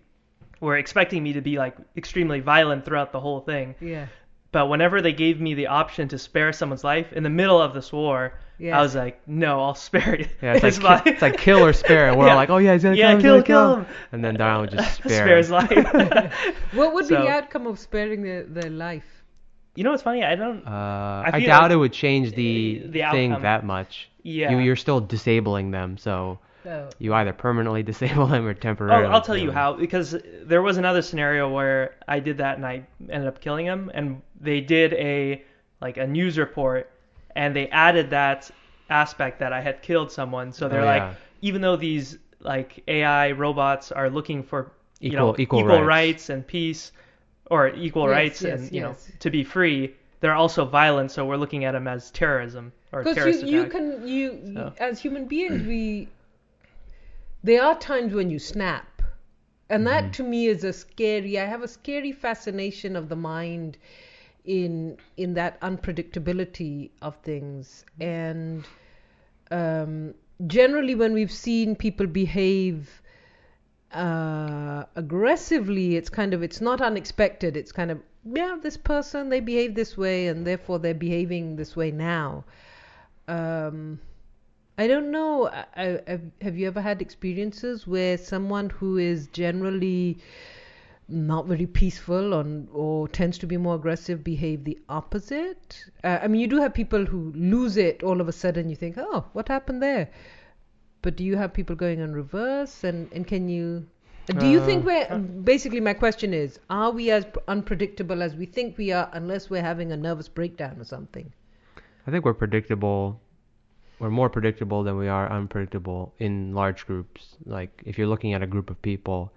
were expecting me to be like extremely violent throughout the whole thing. Yeah. But whenever they gave me the option to spare someone's life in the middle of this war, Yeah. I was like, no, I'll spare you. Yeah, it's like, his ki- life. it's like kill or spare. And we're Yeah. all like, oh yeah, he's gonna yeah, kill, kill, he's kill him. And then Darren would just spare. spare his life. What would be the outcome of sparing their, their life? you know what's funny? I don't. Uh, I I, doubt like it would change the, the thing outcome- that much. Yeah. You, you're still disabling them, so Oh. you either permanently disable them or Oh, temporarily. I'll tell you disable how because there was another scenario where I did that and I ended up killing him and they did a like a news report and they added that aspect that I had killed someone. So they're Oh, like yeah. even though these like AI robots are looking for you know Equal- equal rights. and peace or equal Yes, rights yes, and you yes. know to be free, they're also violent so we're looking at them as terrorism or Because terrorist you, you attack. can you So. as human beings we there are times when you snap and that Mm-hmm. to me is a scary i have a scary fascination of the mind in in that unpredictability of things. And um, generally when we've seen people behave uh, aggressively it's kind of it's not unexpected. It's kind of yeah this person they behave this way and therefore they're behaving this way now. Um, I don't know. I, I, have- have you ever had experiences where someone who is generally not very peaceful or, or tends to be more aggressive behave the opposite? Uh, I mean, you do have people who lose it all of a sudden. You think, oh, what happened there? But do you have people going in reverse? And, and can you. Do you think Uh, we're. Basically, my question is are we as unpredictable as we think we are unless we're having a nervous breakdown or something? I think we're predictable. We're more predictable than we are unpredictable in large groups. Like if you're looking at a group of people,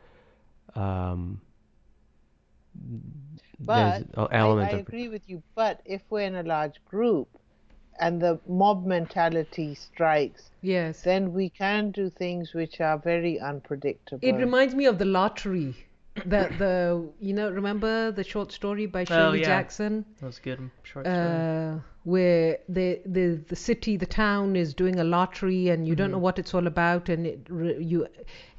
um, But an I, element I of agree with you. But if we're in a large group and the mob mentality strikes, Yes. then we can do things which are very unpredictable. It reminds me of the lottery. That the you know remember the short story by Shirley oh, yeah. Jackson, That was good short story. uh, where the the the city the town is doing a lottery and you don't know what it's all about and it you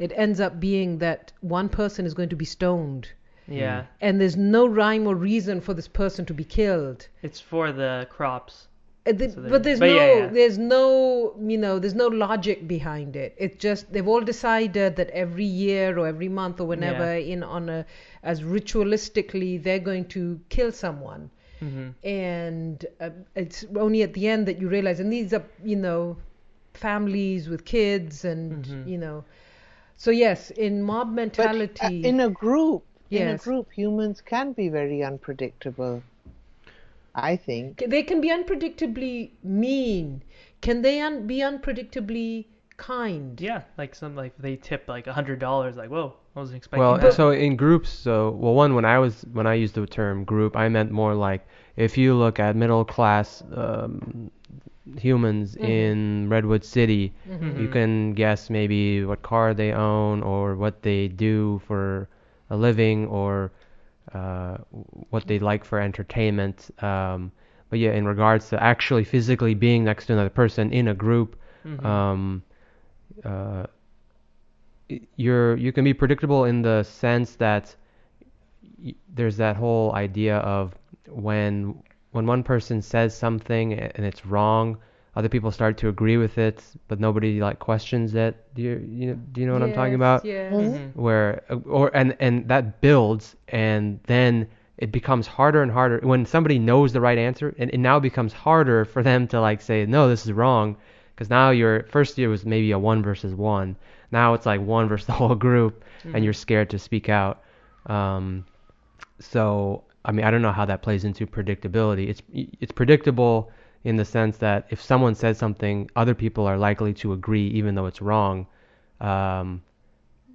it ends up being that one person is going to be stoned yeah. and there's no rhyme or reason for this person to be killed. It's for the crops. Uh, the- So but there's but no yeah, yeah. there's no you know there's no logic behind it it's just they've all decided that every year or every month or whenever in on a as ritualistically they're going to kill someone hmm and uh, it's only at the end that you realize and these are you know families with kids and Mhm. you know so yes in mob But uh, mentality in a group, in a Yes. group, humans can be very unpredictable. I think. they can be unpredictably mean can they un- be unpredictably kind Yeah, like some like they tip like a hundred dollars. Like whoa, I wasn't expecting Well, that. so in groups, so well, one when I was when I used the term group, I meant more like if you look at middle class um, humans Mhm. in Redwood City, Mhm. you can guess maybe what car they own or what they do for a living or uh, what they like for entertainment. Um, but yeah, in regards to actually physically being next to another person in a group, Mhm. um, uh, you're you can be predictable in the sense that y- there's that whole idea of when when one person says something and it's wrong, other people start to agree with it, but nobody like questions it. Do you you know, do you know what I'm talking Yes, about? Yes. Mhm. Where uh, or and and that builds and then it becomes harder and harder when somebody knows the right answer and it now becomes harder for them to like say no this is wrong because now your first year was maybe a one versus one now it's like one versus the whole group Mhm. and you're scared to speak out um, so I mean, I don't know how that plays into predictability. It's it's predictable in the sense that if someone says something, other people are likely to agree, even though it's wrong. Um,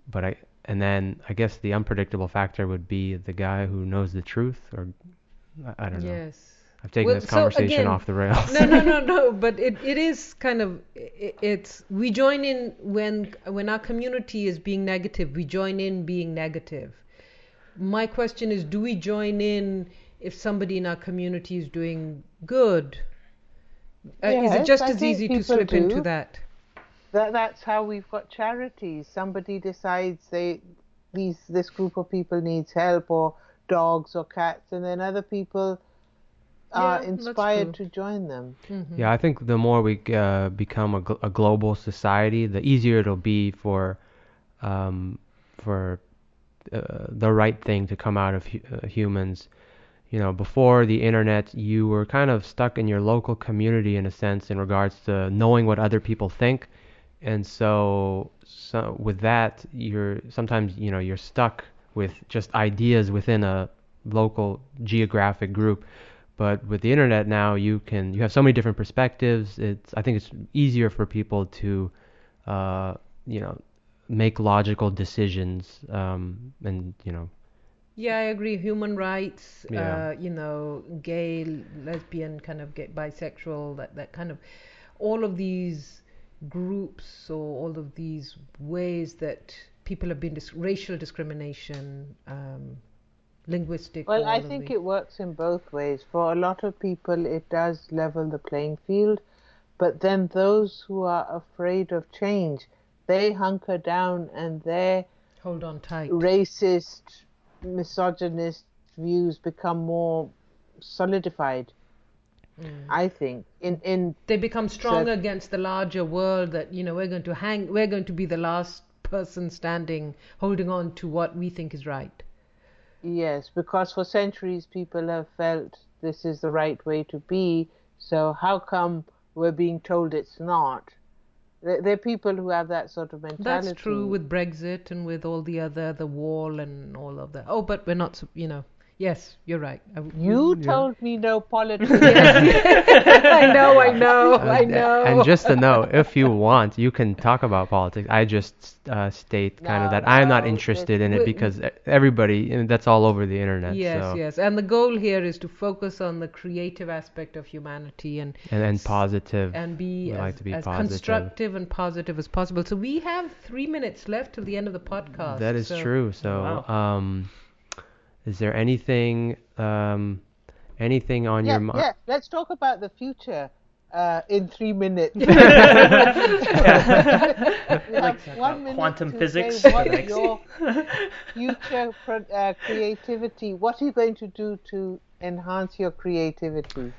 but I and then I guess the unpredictable factor would be the guy who knows the truth, or I, I don't know. Yes. I've taken Well, this so conversation again- off the rails. no, no, no, no. But it, it is kind of i it's we join in when when our community is being negative. We join in being negative. My question is, do we join in if somebody in our community is doing good? Uh, is it just I as easy to people slip into that? That that's how we've got charities. Somebody decides they these this group of people needs help or dogs or cats, and then other people are Yeah, inspired to join them. Mhm. Yeah, I think the more we uh, become a, gl- a global society, the easier it'll be for um, for uh, the right thing to come out of hu- uh, humans. You know, before the internet, you were kind of stuck in your local community in a sense in regards to knowing what other people think, and so so with that, you're sometimes you know you're stuck with just ideas within a local geographic group. But with the internet now you can you have so many different perspectives. It's i think it's easier for people to uh you know make logical decisions um and you know Yeah, I agree. Human rights, Yeah. uh, you know, gay, lesbian, kind of gay, bisexual, that, that kind of, all of these groups or all of these ways that people have been, dis- racial discrimination, um, linguistic. Well, I think the- it works in both ways. For a lot of people, it does level the playing field, but then those who are afraid of change, they hunker down and they Hold on tight. racist, misogynist views become more solidified. Mm. I think in in They become strong against the larger world that, you know, we're going to hang, we're going to be the last person standing, holding on to what we think is right. Yes, because for centuries people have felt this is the right way to be, so how come we're being told it's not? There are people who have that sort of mentality. That's true with Brexit and with all the other, the wall and all of that. Oh, but we're not, you know. Yes, you're right. I w- You Yeah. told me no politics. I know, I know, uh, I know. and just to know if you want you can talk about politics i just uh, state kind of No, that i'm not interested in it because everybody and that's all over the internet yes, so yes. And the goal here is to focus on the creative aspect of humanity and and, and positive and be We as, like to be as positive. constructive and positive as possible. So we have three minutes left till the end of the podcast. That is so- true. So, Wow. um, is there anything, um, anything on yeah, your mind? yeah. Let's talk about the future uh, in three minutes. we one minute quantum physics say what your future pro- uh, creativity. What are you going to do to enhance your creativity?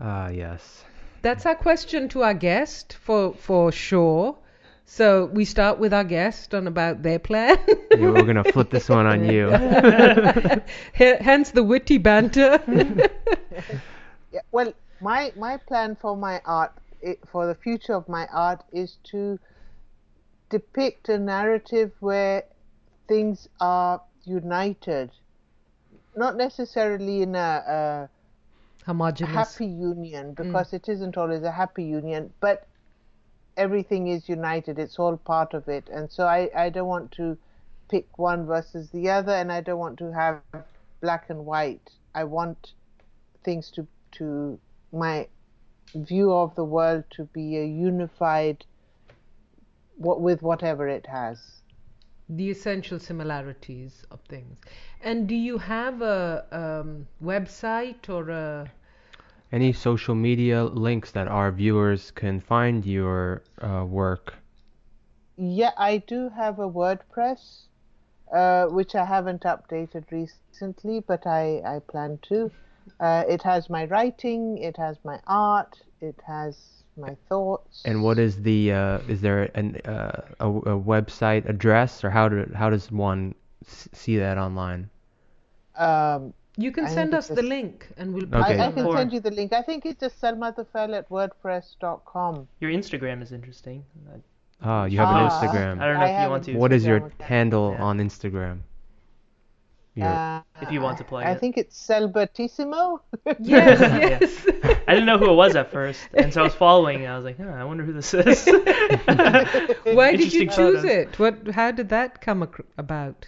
Ah, yes. That's our question to our guest for for sure. So we start with our guest on about their plan. Yeah, we're gonna flip this one on you. Hence the witty banter. Yeah, well, my my plan for my art, i for the future of my art, is to depict a narrative where things are united, not necessarily in a, a Homogeneous. happy union mm. because it isn't always a happy union, but everything is united. It's all part of it, and so I I don't want to pick one versus the other, and I don't want to have black and white. I want things to to my view of the world to be a unified what with whatever it has. the essential similarities of things. And do you have a um, website or a Any social media links that our viewers can find your uh, work? Yeah, I do have a WordPress, uh, which I haven't updated recently, but I, I plan to. Uh, it has my writing, it has my art, it has my thoughts. And what is the? Uh, is there an uh, a, a website address, or how do how does one s- see that online? Um, you can I send us it's the link and we'll Okay. I, I can on send you the link. I think it's just selmathafel at wordpress.com. Your Instagram is interesting. Ah, you have an Ah. Instagram. I don't know I if you want to. What is your Instagram account. handle Yeah. on Instagram? Your, Uh, If you want to plug I it. think it's Selbertissimo. Yes, Yeah. yes. I didn't know who it was at first, and so I was following. And I was like, huh, I wonder who this is. Why did you choose photos. it? What? How did that come ac- about?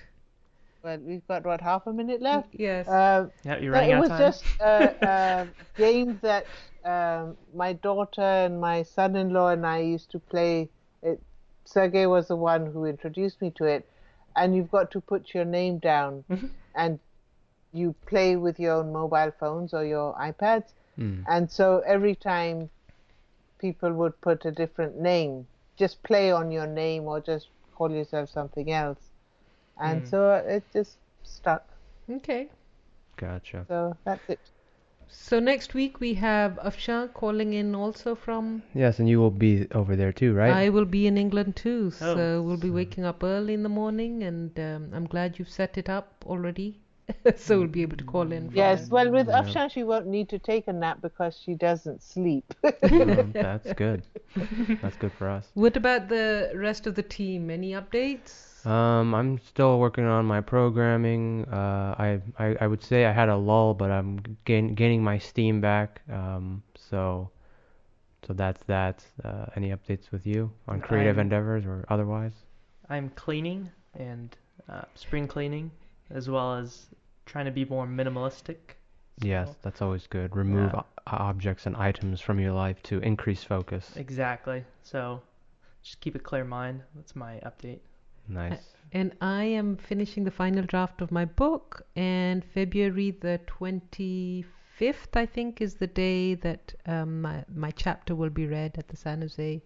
Well, we've got what half a minute left. Yes. Uh, Yeah, you're running it out was of time. just a, a game that um, my daughter and my son-in-law and I used to play. It, Sergey was the one who introduced me to it, and you've got to put your name down, Mm-hmm. and you play with your own mobile phones or your iPads, Mm. and so every time people would put a different name, just play on your name or just call yourself something else, and Mm. so it just stuck. okay. Gotcha. So that's it. So next week we have Afshan calling in also from. Yes, and you will be over there too, right? I will be in England too, Oh. so we'll be waking up early in the morning, and um, I'm glad you've set it up already, so we'll be able to call in. Yes, there. well, with Yeah. Afshan, she won't need to take a nap because she doesn't sleep. Um, that's good. That's good for us. What about the rest of the team? Any updates? Um, I'm still working on my programming. Uh, I, I I would say I had a lull, but I'm gain, gaining my steam back. Um, so so that's that. Uh, any updates with you on creative I'm- endeavors or otherwise? I'm cleaning and uh, spring cleaning, as well as trying to be more minimalistic. Yes, that's always good. Remove Yeah. o- objects and items from your life to increase focus. Exactly. So just keep a clear mind. That's my update. Nice. And I am finishing the final draft of my book, and February the 25th, I think, is the day that um, my, my chapter will be read at the San Jose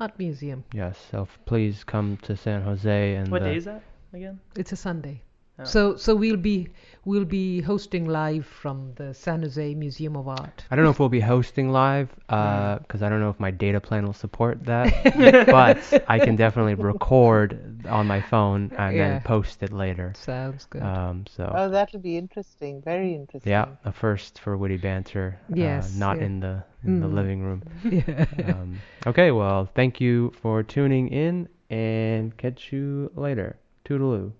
Art Museum. Yes. So please come to San Jose and What uh, day is that again? It's a Sunday. So so we'll be we'll be hosting live from the San Jose Museum of Art. I don't know if we'll be hosting live because I don't know if my data plan will support that, but I can definitely record on my phone and Yeah. then post it later. Sounds good. Um, so oh, that'll be interesting. Very interesting. yeah, a first for witty banter. Yes, uh, not yeah. in the in the Mm. living room. yeah. Um, okay, well, thank you for tuning in, and catch you later. Toodaloo.